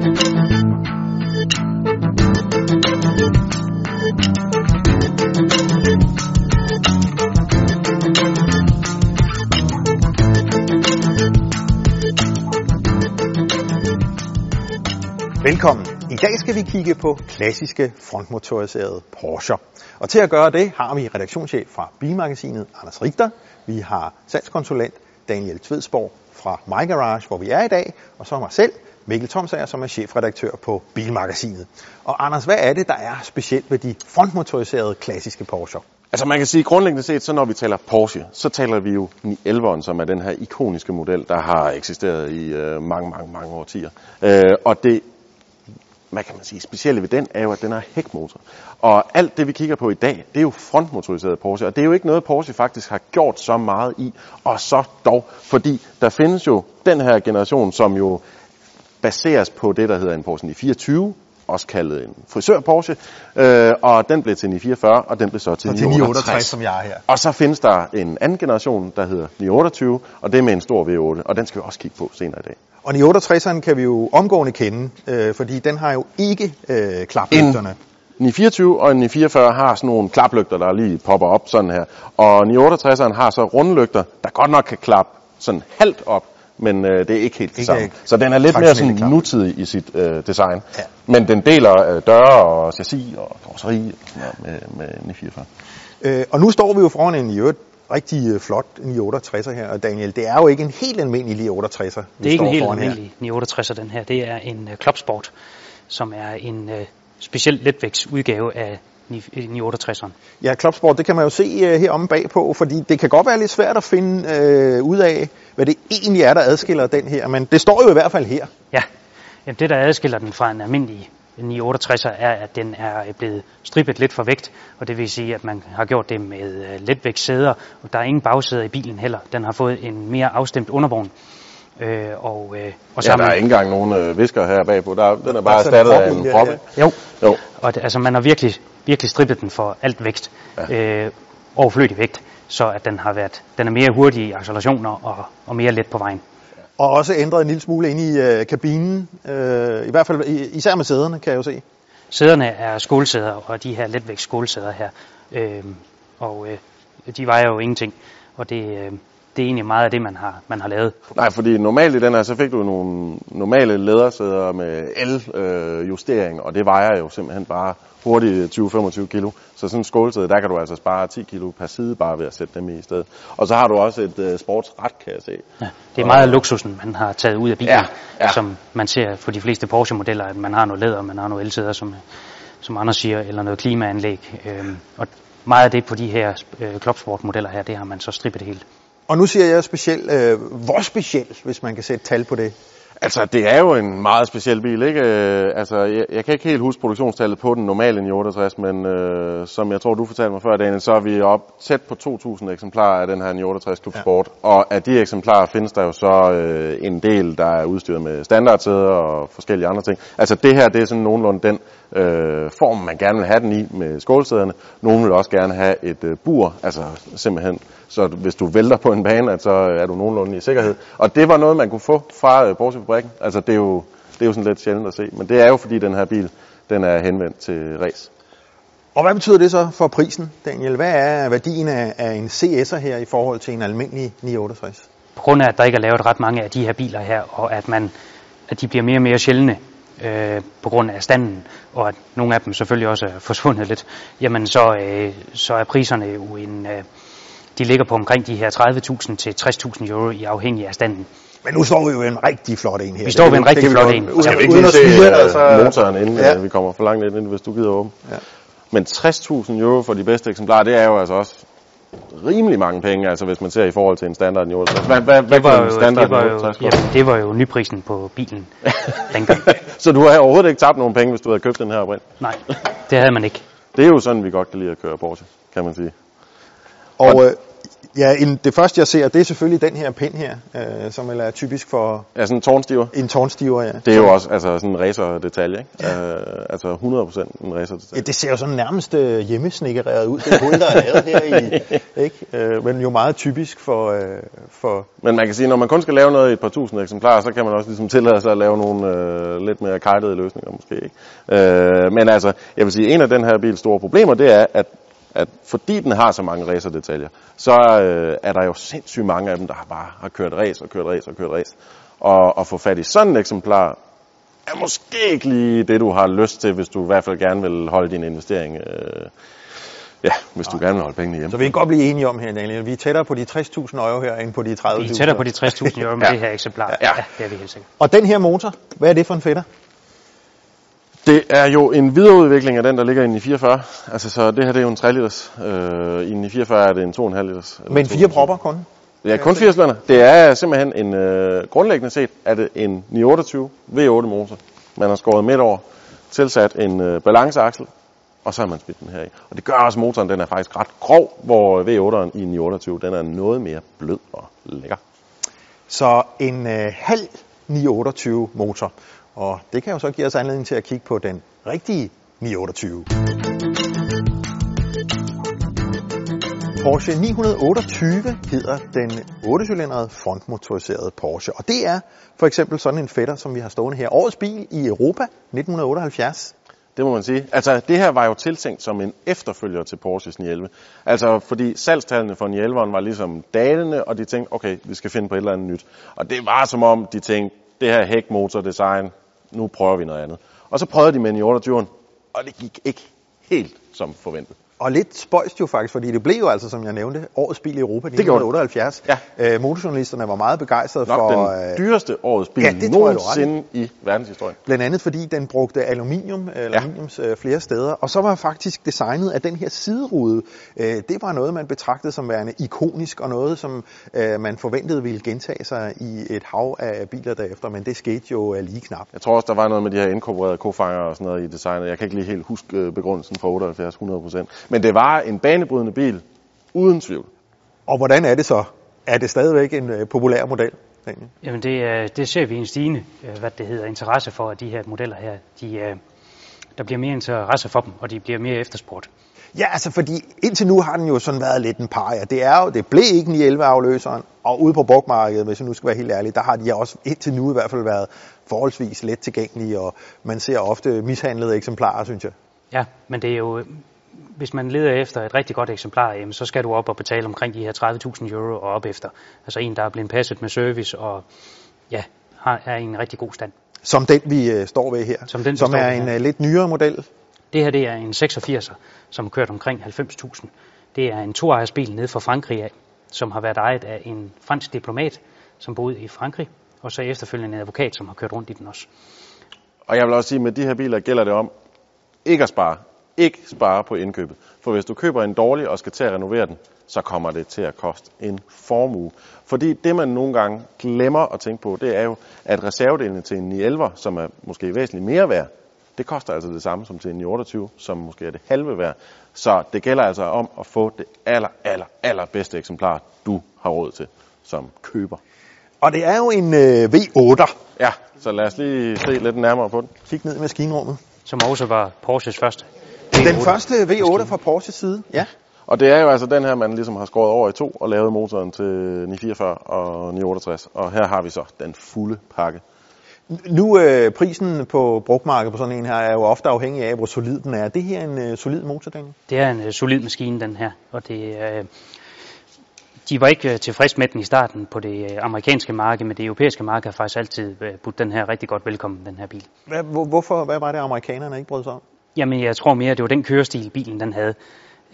Velkommen. I dag skal vi kigge på klassiske frontmotoriserede Porsche. Og til at gøre det har vi redaktionschef fra Bilmagasinet, Anders Richter. Vi har salgskonsulent Daniel Tvedsborg fra My Garage, hvor vi er i dag. Og så mig selv, Mikkel Thomsager, som er chefredaktør på Bilmagasinet. Og Anders, hvad er det, der er specielt ved de frontmotoriserede klassiske Porsche? Altså man kan sige, grundlæggende set, så når vi taler Porsche, så taler vi jo 911'eren, som er den her ikoniske model, der har eksisteret i øh, mange, mange, mange årtier. Øh, og det hvad kan man sige, specielle ved den er jo, at den har hækmotor. Og alt det, vi kigger på i dag, det er jo frontmotoriseret Porsche, og det er jo ikke noget, Porsche faktisk har gjort så meget i, og så dog, fordi der findes jo den her generation, som jo baseres på det, der hedder en Porsche 924, også kaldet en frisør Porsche, øh, og den blev til 944, og den blev så til, så til 968, som jeg er her. Og så findes der en anden generation, der hedder 928, og det er med en stor V8, og den skal vi også kigge på senere i dag. Og 968'eren kan vi jo omgående kende, øh, fordi den har jo ikke øh, klaplygterne. 924 og en 944 har sådan nogle klaplygter, der lige popper op sådan her. Og 968'eren har så rundlygter, der godt nok kan klappe sådan halvt op, men øh, det er ikke helt det samme. Så den er lidt mere sådan klap. nutidig i sit øh, design. Ja. Men den deler øh, døre og chassis og karosseri med, med 944. Øh, og nu står vi jo foran en i øvrigt rigtig øh, flot 968'er her, og Daniel, det er jo ikke en helt almindelig 968'er, Det er ikke en helt almindelig 968'er, den her. Det er en uh, Clubsport, som er en uh, speciel letvægts udgave af 968'eren. Ja, Clubsport, det kan man jo se uh, heromme bagpå, fordi det kan godt være lidt svært at finde uh, ud af, hvad det egentlig er, der adskiller den her, men det står jo i hvert fald her. Ja, Jamen, det der adskiller den fra en almindelig 968 er, at den er blevet strippet lidt for vægt, og det vil sige, at man har gjort det med letvægtssæder, og der er ingen bagsæder i bilen heller. Den har fået en mere afstemt undervogn. Øh, og, øh, og ja, der er ikke engang nogen øh, visker her bagpå. Der, den er bare erstattet af en proppe. Ja. Jo, jo. og det, altså, man har virkelig, virkelig strippet den for alt vægt. Ja. Øh, overflødig vægt, så at den har været, den er mere hurtig i accelerationer og, og mere let på vejen. Og også ændret en lille smule ind i øh, kabinen, øh, i hvert fald især med sæderne, kan jeg jo se. Sæderne er skålsæder, og de her letvægt skålsæder her. Øh, og øh, de vejer jo ingenting, og det, øh, det er egentlig meget af det, man har, man har lavet. Nej, fordi normalt i den her, så fik du nogle normale lædersæder med el-justering, øh, og det vejer jo simpelthen bare hurtigt 20-25 kilo. Så sådan en skålsæde, der kan du altså spare 10 kilo per side bare ved at sætte dem i stedet. Og så har du også et uh, sportsret, kan jeg se. Ja, det er meget af luksusen, man har taget ud af bilen, ja, ja. som man ser for de fleste Porsche-modeller, at man har noget læder, man har noget elsæder, som, som Anders siger, eller noget klimaanlæg. Øhm, og meget af det på de her øh, Clubsport-modeller her, det har man så strippet helt. Og nu siger jeg specielt, øh, hvor specielt, hvis man kan sætte tal på det? Altså, det er jo en meget speciel bil, ikke? Øh, altså, jeg, jeg kan ikke helt huske produktionstallet på den normale 968, men øh, som jeg tror, du fortalte mig før, Daniel, så er vi op tæt på 2.000 eksemplarer af den her 968 Club ja. Sport. Og af de eksemplarer findes der jo så øh, en del, der er udstyret med standardsæder og forskellige andre ting. Altså, det her, det er sådan nogenlunde den øh, form, man gerne vil have den i med skålsæderne. Nogle vil også gerne have et øh, bur, altså simpelthen så hvis du vælter på en bane, at så er du nogenlunde i sikkerhed. Og det var noget, man kunne få fra øh, Porsche-fabrikken. Altså det er, jo, det er jo sådan lidt sjældent at se, men det er jo fordi den her bil, den er henvendt til race. Og hvad betyder det så for prisen, Daniel? Hvad er værdien af, af en CS'er her i forhold til en almindelig 968? På grund af, at der ikke er lavet ret mange af de her biler her, og at, man, at de bliver mere og mere sjældne øh, på grund af standen, og at nogle af dem selvfølgelig også er forsvundet lidt, jamen så, øh, så er priserne jo en, øh, de ligger på omkring de her 30.000 til 60.000 euro i afhængig af standen. Men nu står vi jo en rigtig flot en her. Vi står ved en rigtig flot en. Uden, vi ikke se altså, motoren inden ja. vi kommer for langt ind, hvis du gider åbne. Ja. Men 60.000 euro for de bedste eksemplarer, det er jo altså også rimelig mange penge, altså hvis man ser i forhold til en standard New Hvad, hvad, hvad var jo, standard det var jo, ja, det var jo nyprisen på bilen dengang. så du har overhovedet ikke tabt nogen penge, hvis du havde købt den her oprind? Nej, det havde man ikke. Det er jo sådan, vi godt kan lide at køre Porsche, kan man sige. Og, og, øh, Ja, en, det første jeg ser, det er selvfølgelig den her pind her, øh, som er typisk for Ja, sådan en tårnstiver. en tårnstiver. Ja. Det er jo også altså, sådan en racer-detalje, ikke? Ja. Øh, altså 100% en racer-detalje. Ja, det ser jo sådan nærmest øh, hjemmesnikkereret ud, det hul, der er lavet her i, ikke? Øh, men jo meget typisk for, øh, for Men man kan sige, når man kun skal lave noget i et par tusind eksemplarer, så kan man også ligesom tillade sig at lave nogle øh, lidt mere kajtede løsninger måske. Ikke? Øh, men altså, jeg vil sige, en af den her bils store problemer, det er, at, at fordi den har så mange racerdetaljer, så øh, er der jo sindssygt mange af dem, der har bare har kørt race og kørt race og kørt race. Og at få fat i sådan et eksemplar, er måske ikke lige det, du har lyst til, hvis du i hvert fald gerne vil holde din investering. Øh, ja, hvis du gerne vil holde pengene hjemme. Så vi kan godt blive enige om her, Daniel. Vi er tættere på de 60.000 euro her, end på de 30.000. Vi er tættere på de 60.000 euro med Ja. det her eksemplar. Ja. ja, det er vi helt sikkert. Og den her motor, hvad er det for en fætter? Det er jo en videreudvikling af den, der ligger inde i 44. Altså, så det her det er jo en 3 liters. Øh, inde i 44 er det en 2,5 liters. eller Men fire 2,7. propper kun? Ja, kun 80 cylinder. Det er simpelthen en, øh, grundlæggende set, er det en 928 V8 motor. Man har skåret midt over, tilsat en øh, balanceaksel, og så har man smidt den her i. Og det gør også, at motoren den er faktisk ret grov, hvor V8'eren i 928, den er noget mere blød og lækker. Så en øh, halv 928 motor. Og det kan jo så give os anledning til at kigge på den rigtige 928. Porsche 928 hedder den 8-cylindrede frontmotoriserede Porsche. Og det er for eksempel sådan en fætter, som vi har stående her. Årets bil i Europa 1978. Det må man sige. Altså, det her var jo tiltænkt som en efterfølger til Porsches 911. Altså, fordi salgstallene for 911'eren var ligesom dalende, og de tænkte, okay, vi skal finde på et eller andet nyt. Og det var som om, de tænkte, det her hækmotordesign, nu prøver vi noget andet. Og så prøvede de med 928'eren, og det gik ikke helt som forventet. Og lidt spøjst jo faktisk, fordi det blev jo altså, som jeg nævnte, årets bil i Europa det. 1978. Ja. Øh, motorjournalisterne var meget begejstrede Nok for... den øh, dyreste årets bil ja, det tror jeg, i. nogensinde i verdenshistorien. Blandt andet fordi den brugte aluminium, øh, aluminiums øh, flere steder. Og så var faktisk designet af den her siderude, øh, det var noget, man betragtede som værende ikonisk, og noget, som øh, man forventede ville gentage sig i et hav af biler derefter, men det skete jo øh, lige knap. Jeg tror også, der var noget med de her inkorporerede kofanger og sådan noget i designet. Jeg kan ikke lige helt huske øh, begrundelsen fra 78 100%. Men det var en banebrydende bil, uden tvivl. Og hvordan er det så? Er det stadigvæk en øh, populær model? Daniel? Jamen det, er- det ser vi en stigende, øh, hvad det hedder, interesse for, at de her modeller her, de, øh, der bliver mere interesse for dem, og de bliver mere efterspurgt. Ja, altså fordi indtil nu har den jo sådan været lidt en par. Det er jo, det blev ikke en 11 afløseren, og ude på brugmarkedet, hvis jeg nu skal være helt ærlig, der har de også indtil nu i hvert fald været forholdsvis let tilgængelige, og man ser ofte mishandlede eksemplarer, synes jeg. Ja, men det er jo, hvis man leder efter et rigtig godt eksemplar, jamen, så skal du op og betale omkring de her 30.000 euro og op efter. Altså en, der er blevet passet med service og ja, har, er i en rigtig god stand. Som den, vi øh, står ved her, Som den, som er en her. øh, lidt nyere model. Det her det er en 86'er, som har kørt omkring 90.000. Det er en toejersbil nede fra Frankrig af, som har været ejet af en fransk diplomat, som boede i Frankrig, og så efterfølgende en advokat, som har kørt rundt i den også. Og jeg vil også sige, at med de her biler gælder det om ikke at spare. Ikke spare på indkøbet. For hvis du køber en dårlig og skal til at renovere den, så kommer det til at koste en formue. Fordi det, man nogle gange glemmer at tænke på, det er jo, at reservedelene til en 911, som er måske væsentligt mere værd, det koster altså det samme som til en 928, som måske er det halve værd. Så det gælder altså om at få det aller, aller, aller bedste eksemplar, du har råd til som køber. Og det er jo en øh, V8. Ja, så lad os lige se lidt nærmere på den. Kig ned i maskinrummet. Som også var Porsches første. Den første V8 fra Porsches side. Ja. Og det er jo altså den her, man ligesom har skåret over i to og lavet motoren til 944 og 968. Og her har vi så den fulde pakke. Nu øh, prisen på brugmarkedet på sådan en her er jo ofte afhængig af, hvor solid den er. Er det her en øh, solid motor, Daniel? Det er en øh, solid maskine, den her. Og det, øh, de var ikke øh, tilfreds med den i starten på det øh, amerikanske marked, men det europæiske marked har faktisk altid øh, budt den her rigtig godt velkommen, den her bil. Hvad, hvor, hvorfor, hvad var det, amerikanerne ikke brød sig om? Jamen, jeg tror mere, det var den kørestil, bilen den havde.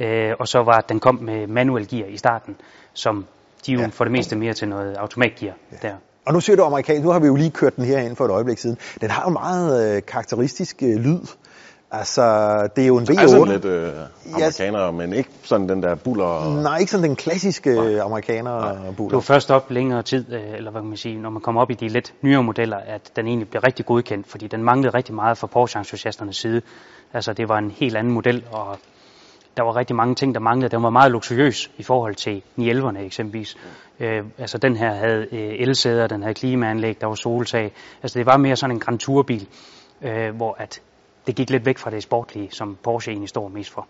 Øh, og så var, at den kom med manuel gear i starten, som de jo Ja. for det meste mere til noget automatgear ja. der. Og nu siger du amerikansk, nu har vi jo lige kørt den her ind for et øjeblik siden. Den har jo meget øh, karakteristisk øh, lyd. Altså, det er jo en V8. Det er sådan lidt øh, amerikanere, men ikke sådan den der buller. Nej, ikke sådan den klassiske øh, amerikaner Det buller. var først op længere tid, øh, eller hvad kan man sige, når man kommer op i de lidt nyere modeller, at den egentlig blev rigtig godkendt, fordi den manglede rigtig meget fra Porsche-entusiasternes side. Altså, det var en helt anden model, og der var rigtig mange ting, der manglede. Den var meget luksuriøs i forhold til 911'erne eksempelvis. Øh, altså den her havde øh, elsæder, den havde klimaanlæg, der var soltag. Altså det var mere sådan en Grand Tour-bil, øh, hvor at det gik lidt væk fra det sportlige, som Porsche egentlig står mest for.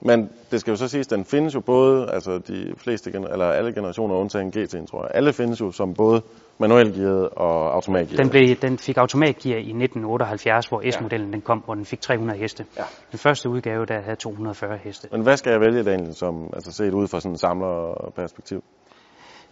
Men det skal jo så siges, den findes jo både, altså de fleste, eller alle generationer undtagen GT'en, tror jeg. Alle findes jo som både manuelgearet og automatgearet. Den, blev, den fik automatgear i 1978, hvor S-modellen den kom, hvor den fik 300 heste. Ja. Den første udgave, der havde 240 heste. Men hvad skal jeg vælge, Daniel, som, altså set ud fra sådan en samlerperspektiv?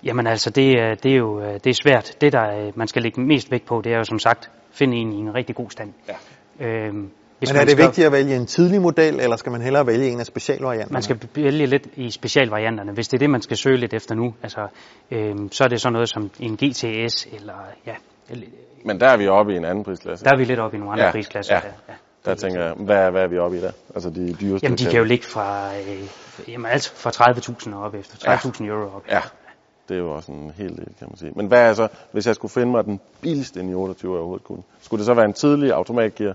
Jamen altså, det, er- det er jo øh, det er svært. Det, der øh, man skal lægge mest vægt på, det er jo som sagt, finde en i en rigtig god stand. Ja. Øhm, hvis Men er det skal, vigtigt at vælge en tidlig model, eller skal man hellere vælge en af specialvarianterne? Man skal vælge lidt i specialvarianterne. Hvis det er det, man skal søge lidt efter nu, altså, øhm, så er det sådan noget som en GTS, eller ja, Men der er vi oppe i en anden prisklasse. der er vi lidt oppe i nogle andre Ja, prisklasser. ja. Der, ja. Der tænker jeg, hvad, hvad er vi oppe i der? Altså de dyreste Jamen, de kan jo ligge fra, øh, jamen, altså fra 30.000 og op efter. 30.000 euro op. Ja, det er jo også en helt del, kan man sige. Men hvad er så, hvis jeg skulle finde mig den billigste i 28 jeg overhovedet kunne? Skulle det så være en tidlig automatgear?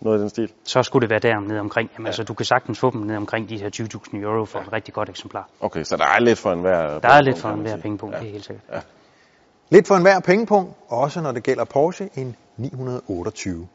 Noget i den stil? Så skulle det være der nede omkring. Jamen, altså, du kan sagtens få dem ned omkring de her 20.000 euro for et rigtig godt eksemplar. Okay, så der er lidt for enhver Der er lidt for enhver pengepunkt, Ja. det er helt sikkert. Lidt for enhver pengepunkt, også når det gælder Porsche, en 928.